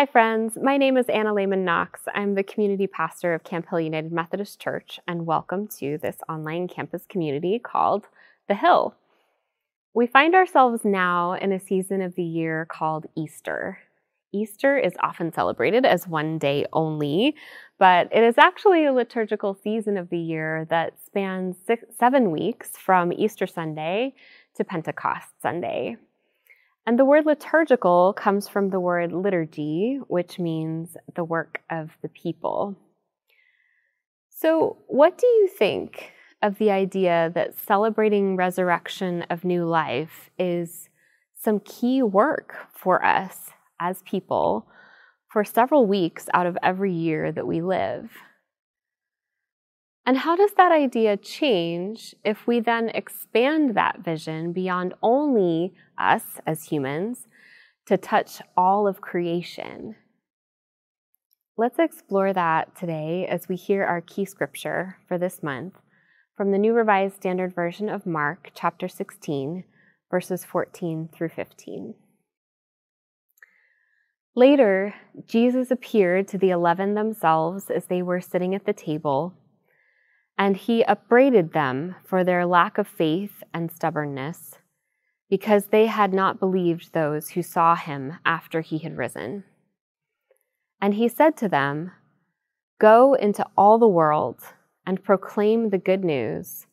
Hi, friends. My name is Anna Lehman Knox. I'm the community pastor of Camp Hill United Methodist Church, and welcome to this online campus community called The Hill. We find ourselves now in a season of the year called Easter. Easter is often celebrated as one day only, but it is actually a liturgical season of the year that spans six, seven weeks from Easter Sunday to Pentecost Sunday. And the word liturgical comes from the word liturgy, which means the work of the people. So, what do you think of the idea that celebrating resurrection of new life is some key work for us as people for several weeks out of every year that we live? And how does that idea change if we then expand that vision beyond only us as humans to touch all of creation? Let's explore that today as we hear our key scripture for this month from the New Revised Standard Version of Mark, chapter 16, verses 14 through 15. Later, Jesus appeared to the eleven themselves as they were sitting at the table and he upbraided them for their lack of faith and stubbornness, because they had not believed those who saw him after he had risen. And he said to them, Go into all the world and proclaim the good news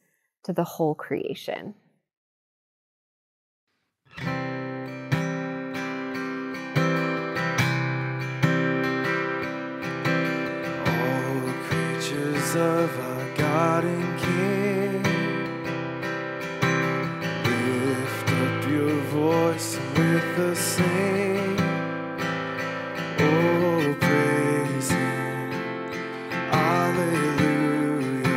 to the whole creation. All creatures of God and King. Lift up your voice with a sing. Oh, praise Him. Alleluia.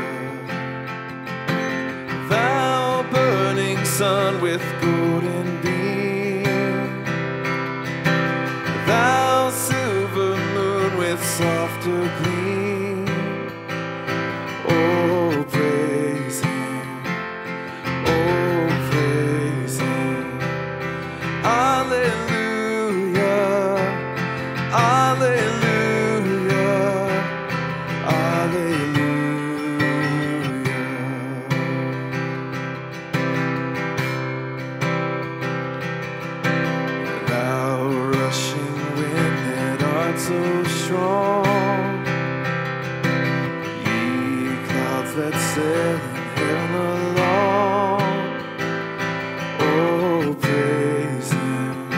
Thou burning sun with golden beam. Oh, praise Him.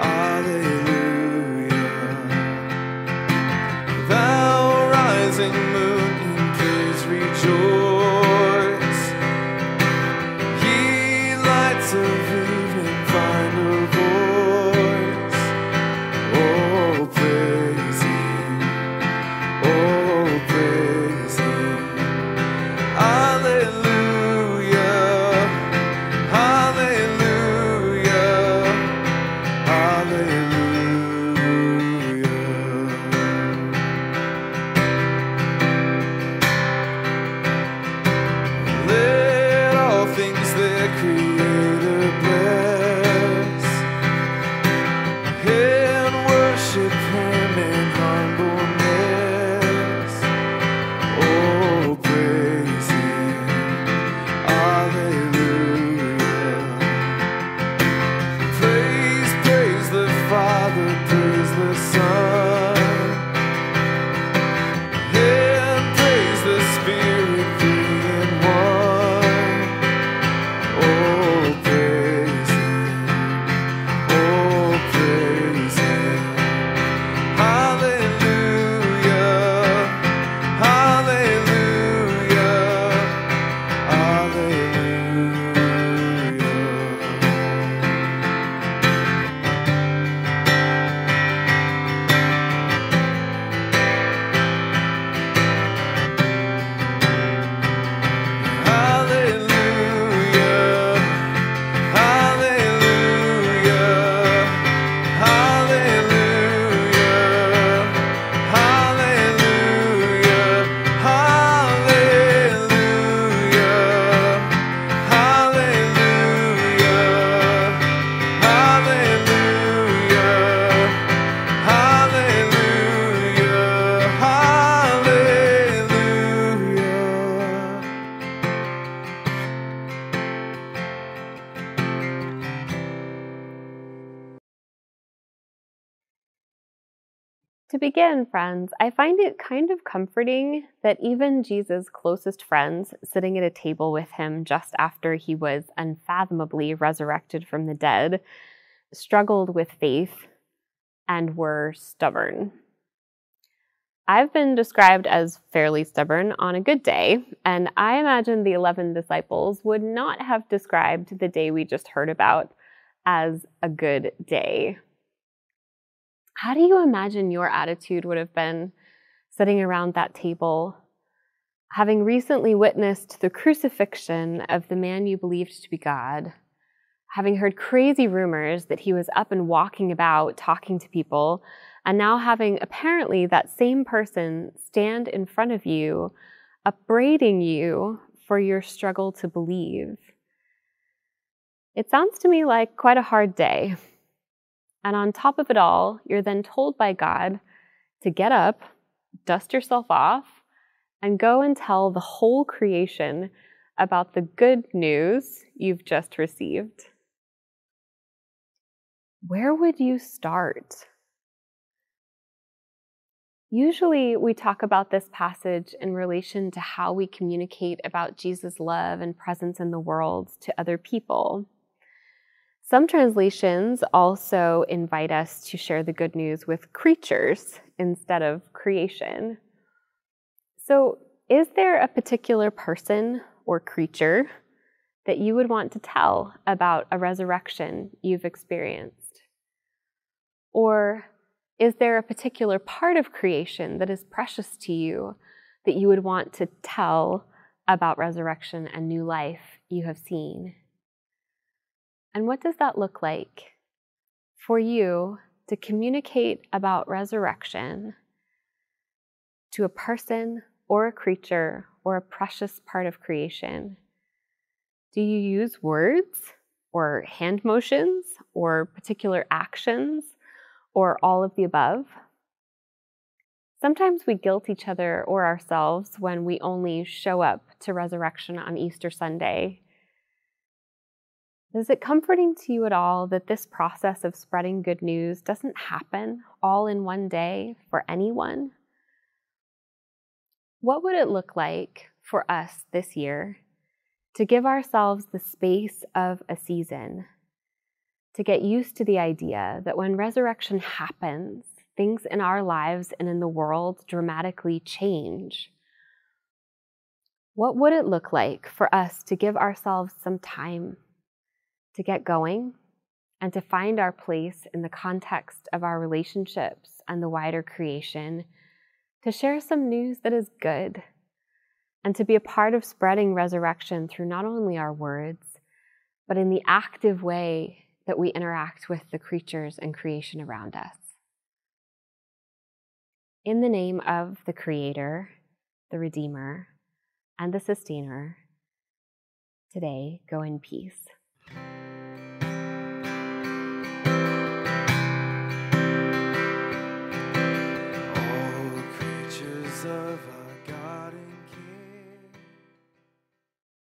Alleluia. Thou rising moon in praise rejoice. To begin, friends, I find it kind of comforting that even Jesus' closest friends, sitting at a table with him just after he was unfathomably resurrected from the dead, struggled with faith and were stubborn. I've been described as fairly stubborn on a good day, and I imagine the 11 disciples would not have described the day we just heard about as a good day. How do you imagine your attitude would have been sitting around that table, having recently witnessed the crucifixion of the man you believed to be God, having heard crazy rumors that he was up and walking about talking to people, and now having apparently that same person stand in front of you, upbraiding you for your struggle to believe? It sounds to me like quite a hard day. And on top of it all, you're then told by God to get up, dust yourself off, and go and tell the whole creation about the good news you've just received. Where would you start? Usually, we talk about this passage in relation to how we communicate about Jesus' love and presence in the world to other people. Some translations also invite us to share the good news with creatures instead of creation. So, is there a particular person or creature that you would want to tell about a resurrection you've experienced? Or is there a particular part of creation that is precious to you that you would want to tell about resurrection and new life you have seen? And what does that look like for you to communicate about resurrection to a person or a creature or a precious part of creation? Do you use words or hand motions or particular actions or all of the above? Sometimes we guilt each other or ourselves when we only show up to resurrection on Easter Sunday is it comforting to you at all that this process of spreading good news doesn't happen all in one day for anyone? What would it look like for us this year to give ourselves the space of a season, to get used to the idea that when resurrection happens, things in our lives and in the world dramatically change? What would it look like for us to give ourselves some time to get going and to find our place in the context of our relationships and the wider creation, to share some news that is good, and to be a part of spreading resurrection through not only our words, but in the active way that we interact with the creatures and creation around us. In the name of the Creator, the Redeemer, and the Sustainer, today go in peace.